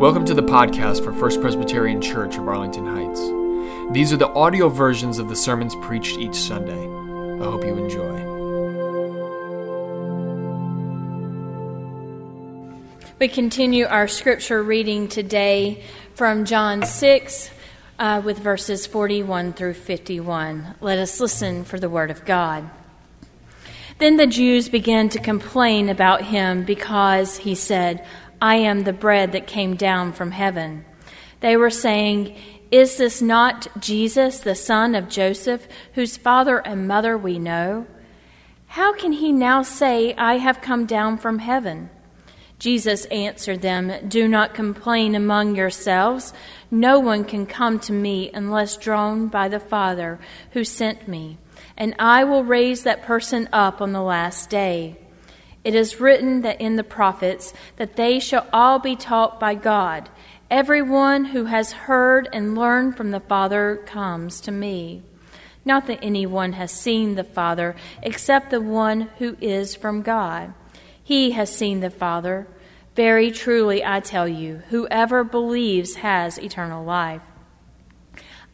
Welcome to the podcast for First Presbyterian Church of Arlington Heights. These are the audio versions of the sermons preached each Sunday. I hope you enjoy. We continue our scripture reading today from John 6 uh, with verses 41 through 51. Let us listen for the word of God. Then the Jews began to complain about him because he said, I am the bread that came down from heaven. They were saying, Is this not Jesus, the son of Joseph, whose father and mother we know? How can he now say, I have come down from heaven? Jesus answered them, Do not complain among yourselves. No one can come to me unless drawn by the Father who sent me, and I will raise that person up on the last day. It is written that in the prophets that they shall all be taught by God. Everyone who has heard and learned from the Father comes to me. Not that anyone has seen the Father except the one who is from God. He has seen the Father. Very truly, I tell you, whoever believes has eternal life.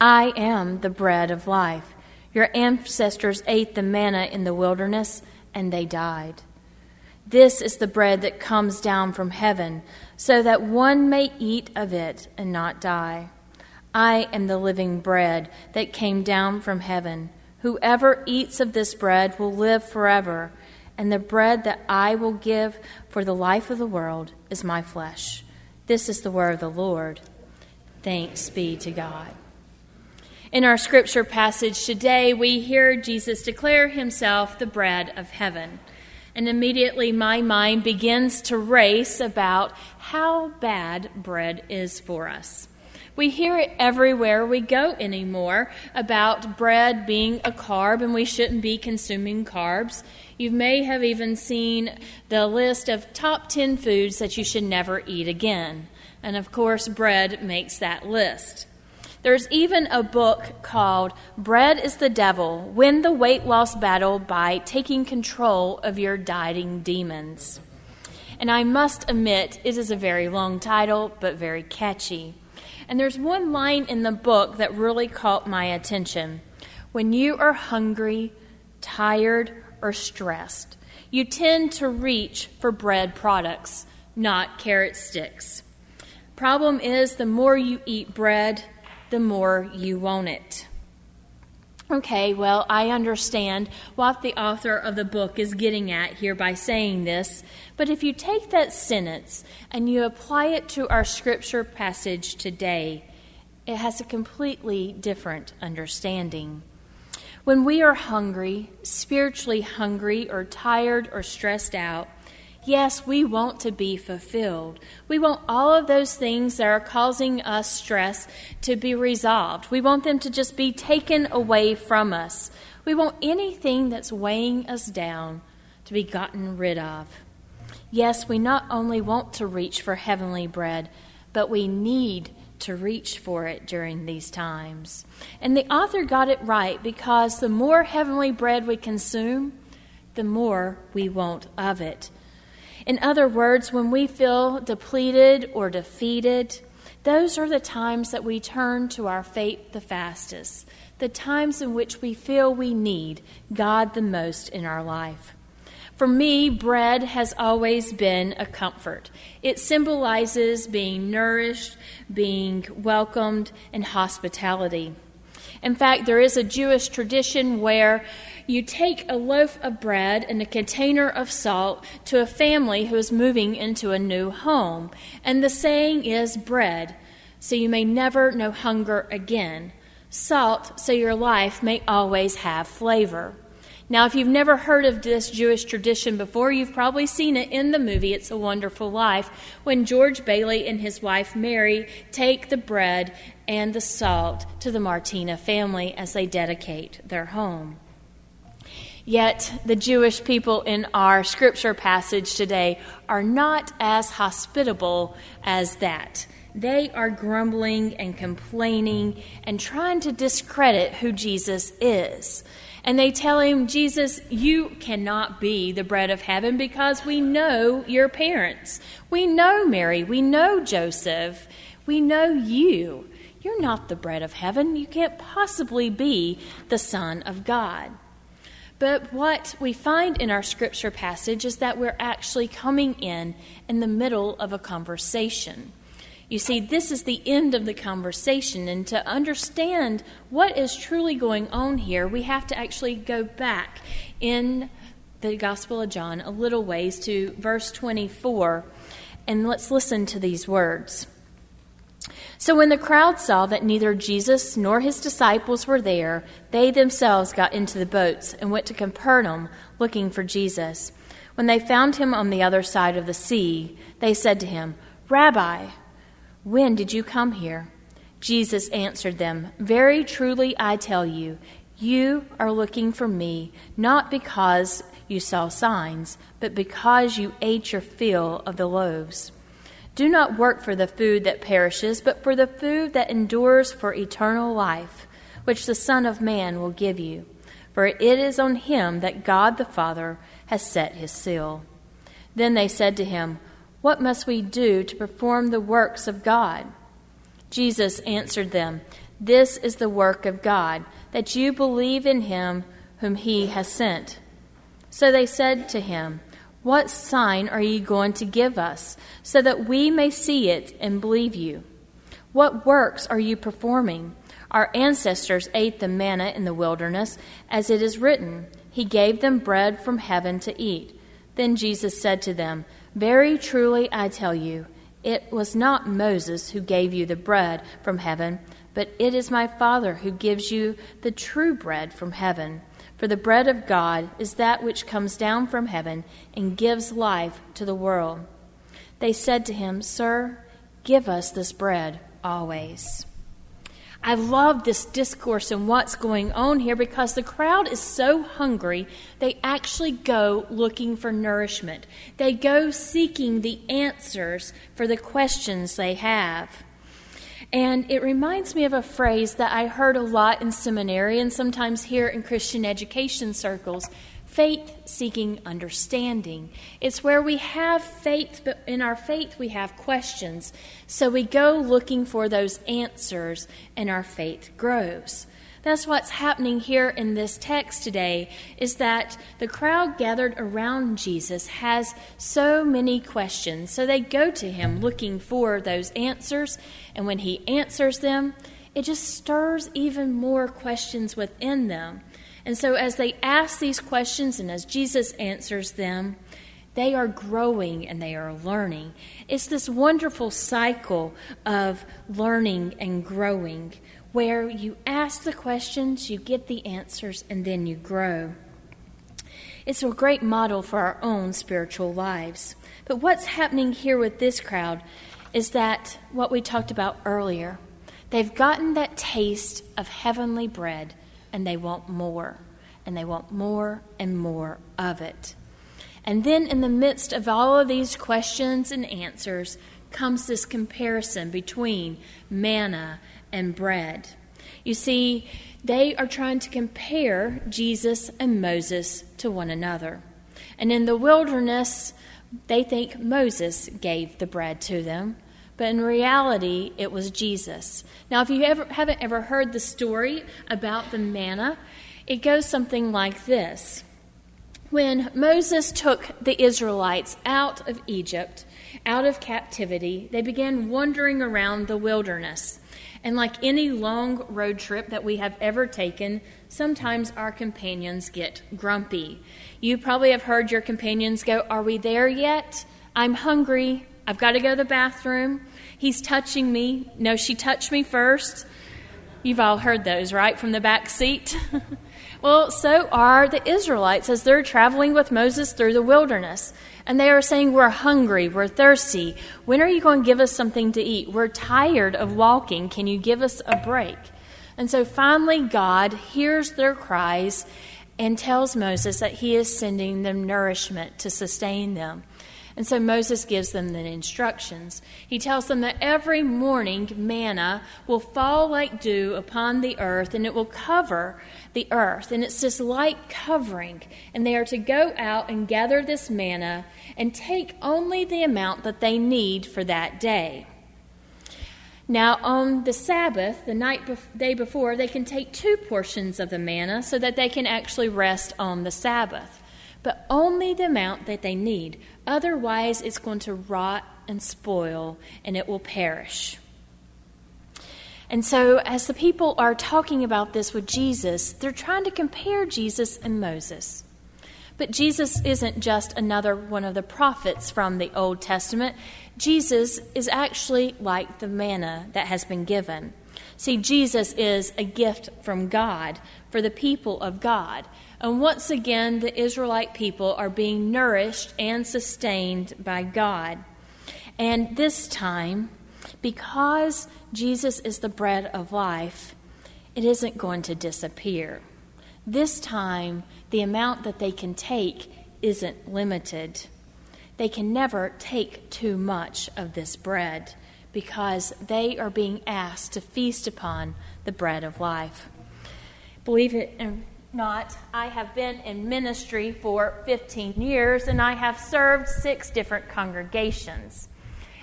I am the bread of life. Your ancestors ate the manna in the wilderness, and they died. This is the bread that comes down from heaven, so that one may eat of it and not die. I am the living bread that came down from heaven. Whoever eats of this bread will live forever, and the bread that I will give for the life of the world is my flesh. This is the word of the Lord. Thanks be to God. In our scripture passage today, we hear Jesus declare himself the bread of heaven and immediately my mind begins to race about how bad bread is for us. We hear it everywhere we go anymore about bread being a carb and we shouldn't be consuming carbs. You may have even seen the list of top 10 foods that you should never eat again. And of course, bread makes that list. There's even a book called Bread is the Devil Win the Weight Loss Battle by Taking Control of Your Dieting Demons. And I must admit, it is a very long title, but very catchy. And there's one line in the book that really caught my attention. When you are hungry, tired, or stressed, you tend to reach for bread products, not carrot sticks. Problem is, the more you eat bread, the more you want it. Okay, well, I understand what the author of the book is getting at here by saying this, but if you take that sentence and you apply it to our scripture passage today, it has a completely different understanding. When we are hungry, spiritually hungry, or tired or stressed out, Yes, we want to be fulfilled. We want all of those things that are causing us stress to be resolved. We want them to just be taken away from us. We want anything that's weighing us down to be gotten rid of. Yes, we not only want to reach for heavenly bread, but we need to reach for it during these times. And the author got it right because the more heavenly bread we consume, the more we want of it. In other words, when we feel depleted or defeated, those are the times that we turn to our faith the fastest, the times in which we feel we need God the most in our life. For me, bread has always been a comfort. It symbolizes being nourished, being welcomed, and hospitality. In fact, there is a Jewish tradition where you take a loaf of bread and a container of salt to a family who is moving into a new home. And the saying is bread, so you may never know hunger again. Salt, so your life may always have flavor. Now, if you've never heard of this Jewish tradition before, you've probably seen it in the movie It's a Wonderful Life when George Bailey and his wife Mary take the bread and the salt to the Martini family as they dedicate their home. Yet, the Jewish people in our scripture passage today are not as hospitable as that. They are grumbling and complaining and trying to discredit who Jesus is. And they tell him, Jesus, you cannot be the bread of heaven because we know your parents. We know Mary. We know Joseph. We know you. You're not the bread of heaven. You can't possibly be the Son of God. But what we find in our scripture passage is that we're actually coming in in the middle of a conversation. You see, this is the end of the conversation, and to understand what is truly going on here, we have to actually go back in the Gospel of John a little ways to verse 24, and let's listen to these words. So when the crowd saw that neither Jesus nor his disciples were there, they themselves got into the boats and went to Capernaum looking for Jesus. When they found him on the other side of the sea, they said to him, Rabbi, when did you come here? Jesus answered them, Very truly I tell you, you are looking for me, not because you saw signs, but because you ate your fill of the loaves. Do not work for the food that perishes, but for the food that endures for eternal life, which the Son of Man will give you. For it is on him that God the Father has set his seal. Then they said to him, What must we do to perform the works of God? Jesus answered them, This is the work of God, that you believe in him whom he has sent. So they said to him, what sign are you going to give us, so that we may see it and believe you? What works are you performing? Our ancestors ate the manna in the wilderness, as it is written, He gave them bread from heaven to eat. Then Jesus said to them, Very truly I tell you, it was not Moses who gave you the bread from heaven, but it is my Father who gives you the true bread from heaven. For the bread of God is that which comes down from heaven and gives life to the world. They said to him, Sir, give us this bread always. I love this discourse and what's going on here because the crowd is so hungry, they actually go looking for nourishment. They go seeking the answers for the questions they have. And it reminds me of a phrase that I heard a lot in seminary and sometimes here in Christian education circles faith seeking understanding. It's where we have faith, but in our faith we have questions. So we go looking for those answers, and our faith grows. That's what's happening here in this text today is that the crowd gathered around Jesus has so many questions. So they go to him looking for those answers, and when he answers them, it just stirs even more questions within them. And so as they ask these questions and as Jesus answers them, they are growing and they are learning. It's this wonderful cycle of learning and growing where you ask the questions, you get the answers, and then you grow. It's a great model for our own spiritual lives. But what's happening here with this crowd is that what we talked about earlier. They've gotten that taste of heavenly bread and they want more, and they want more and more of it. And then, in the midst of all of these questions and answers, comes this comparison between manna and bread. You see, they are trying to compare Jesus and Moses to one another. And in the wilderness, they think Moses gave the bread to them, but in reality, it was Jesus. Now, if you ever, haven't ever heard the story about the manna, it goes something like this. When Moses took the Israelites out of Egypt, out of captivity, they began wandering around the wilderness. And like any long road trip that we have ever taken, sometimes our companions get grumpy. You probably have heard your companions go, Are we there yet? I'm hungry. I've got to go to the bathroom. He's touching me. No, she touched me first. You've all heard those, right, from the back seat? well, so are the Israelites as they're traveling with Moses through the wilderness. And they are saying, We're hungry, we're thirsty. When are you going to give us something to eat? We're tired of walking. Can you give us a break? And so finally, God hears their cries and tells Moses that he is sending them nourishment to sustain them. And so Moses gives them the instructions. He tells them that every morning manna will fall like dew upon the earth and it will cover the earth. And it's this light covering. And they are to go out and gather this manna and take only the amount that they need for that day. Now, on the Sabbath, the night bef- day before, they can take two portions of the manna so that they can actually rest on the Sabbath but only the amount that they need. Otherwise, it's going to rot and spoil and it will perish. And so, as the people are talking about this with Jesus, they're trying to compare Jesus and Moses. But Jesus isn't just another one of the prophets from the Old Testament. Jesus is actually like the manna that has been given. See, Jesus is a gift from God for the people of God. And once again, the Israelite people are being nourished and sustained by God. And this time, because Jesus is the bread of life, it isn't going to disappear. This time, the amount that they can take isn't limited. They can never take too much of this bread because they are being asked to feast upon the bread of life. Believe it um, not, I have been in ministry for 15 years and I have served six different congregations.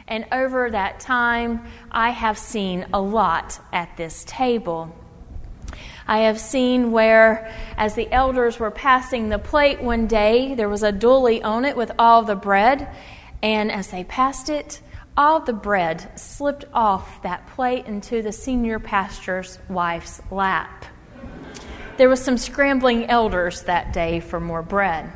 And over that time, I have seen a lot at this table. I have seen where, as the elders were passing the plate one day, there was a dolly on it with all the bread, and as they passed it, all the bread slipped off that plate into the senior pastor's wife's lap. There was some scrambling elders that day for more bread.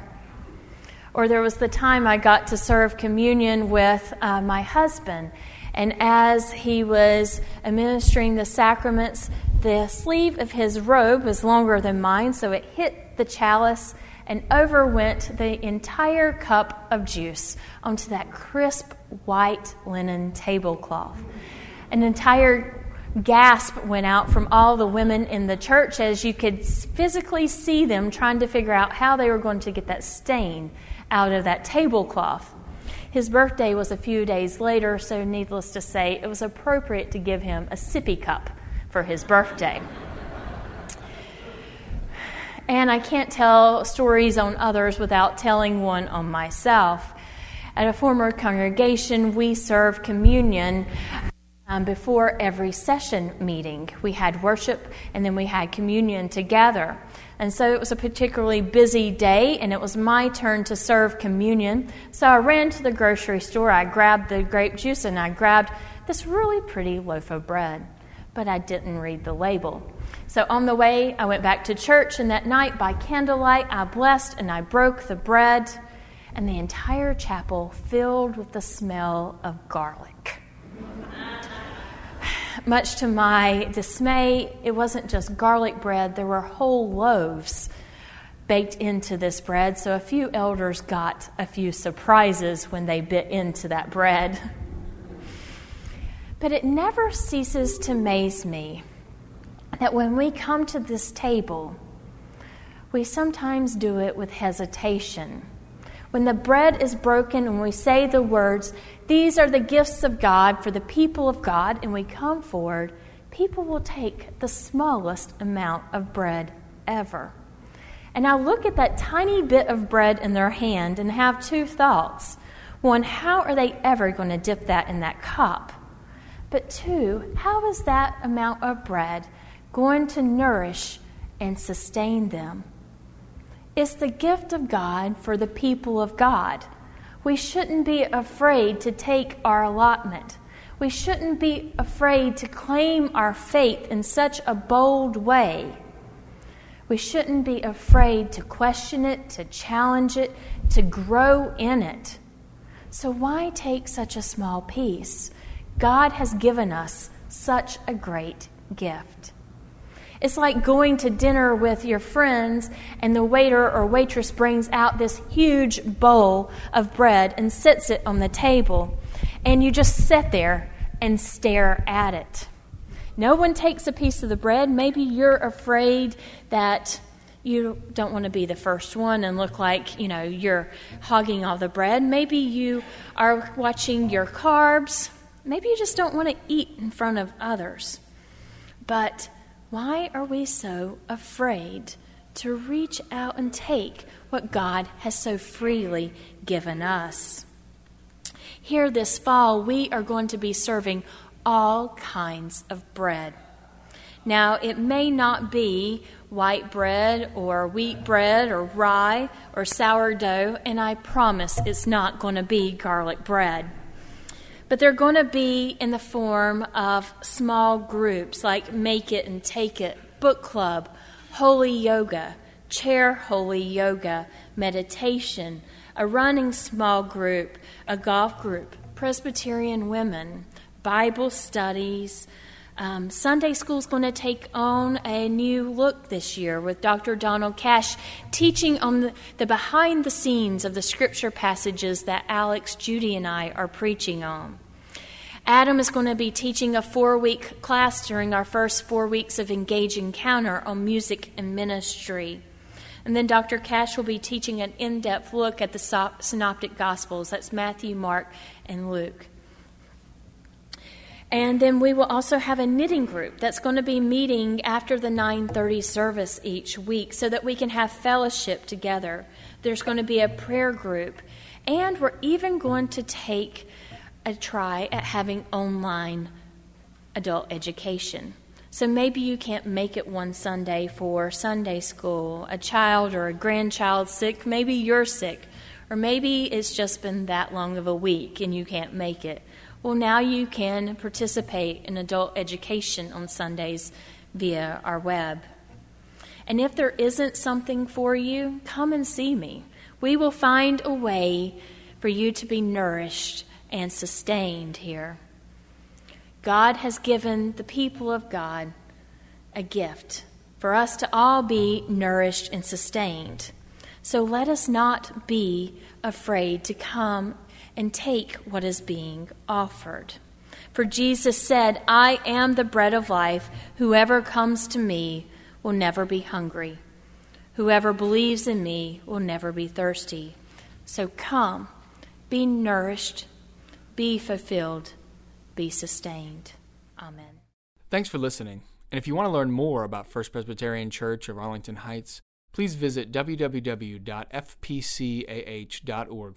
Or there was the time I got to serve communion with uh, my husband. And as he was administering the sacraments, the sleeve of his robe was longer than mine, so it hit the chalice and over went the entire cup of juice onto that crisp white linen tablecloth. An entire gasp went out from all the women in the church as you could physically see them trying to figure out how they were going to get that stain out of that tablecloth. His birthday was a few days later, so needless to say, it was appropriate to give him a sippy cup for his birthday. And I can't tell stories on others without telling one on myself. At a former congregation, we served communion um, before every session meeting. We had worship and then we had communion together. And so it was a particularly busy day, and it was my turn to serve communion. So I ran to the grocery store, I grabbed the grape juice, and I grabbed this really pretty loaf of bread. But I didn't read the label. So on the way, I went back to church, and that night by candlelight, I blessed and I broke the bread, and the entire chapel filled with the smell of garlic. Much to my dismay, it wasn't just garlic bread, there were whole loaves baked into this bread. So a few elders got a few surprises when they bit into that bread. But it never ceases to amaze me that when we come to this table, we sometimes do it with hesitation. When the bread is broken and we say the words, These are the gifts of God for the people of God, and we come forward, people will take the smallest amount of bread ever. And I look at that tiny bit of bread in their hand and have two thoughts. One, how are they ever going to dip that in that cup? But two, how is that amount of bread going to nourish and sustain them? It's the gift of God for the people of God. We shouldn't be afraid to take our allotment. We shouldn't be afraid to claim our faith in such a bold way. We shouldn't be afraid to question it, to challenge it, to grow in it. So, why take such a small piece? God has given us such a great gift. It's like going to dinner with your friends, and the waiter or waitress brings out this huge bowl of bread and sets it on the table, and you just sit there and stare at it. No one takes a piece of the bread. Maybe you're afraid that You don't want to be the first one and look like, you know, you're hogging all the bread. Maybe you are watching your carbs. Maybe you just don't want to eat in front of others. But why are we so afraid to reach out and take what God has so freely given us? Here this fall, we are going to be serving all kinds of bread. Now, it may not be white bread or wheat bread or rye or sourdough, and I promise it's not going to be garlic bread. But they're going to be in the form of small groups like Make It and Take It, Book Club, Holy Yoga, Chair Holy Yoga, Meditation, a running small group, a golf group, Presbyterian women, Bible studies, um, Sunday school is going to take on a new look this year with Dr. Donald Cash teaching on the, the behind the scenes of the scripture passages that Alex, Judy, and I are preaching on. Adam is going to be teaching a four week class during our first four weeks of Engage Encounter on music and ministry. And then Dr. Cash will be teaching an in depth look at the Synoptic Gospels that's Matthew, Mark, and Luke. And then we will also have a knitting group that's going to be meeting after the 9:30 service each week so that we can have fellowship together. There's going to be a prayer group, and we're even going to take a try at having online adult education. So maybe you can't make it one Sunday for Sunday school, a child or a grandchild sick, maybe you're sick, or maybe it's just been that long of a week and you can't make it. Well, now you can participate in adult education on Sundays via our web. And if there isn't something for you, come and see me. We will find a way for you to be nourished and sustained here. God has given the people of God a gift for us to all be nourished and sustained. So let us not be afraid to come and take what is being offered. For Jesus said, I am the bread of life. Whoever comes to me will never be hungry. Whoever believes in me will never be thirsty. So come, be nourished, be fulfilled, be sustained. Amen. Thanks for listening. And if you want to learn more about First Presbyterian Church of Arlington Heights, please visit www.fpcah.org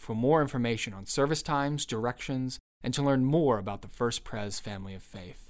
for more information on service times, directions, and to learn more about the First Pres family of faith.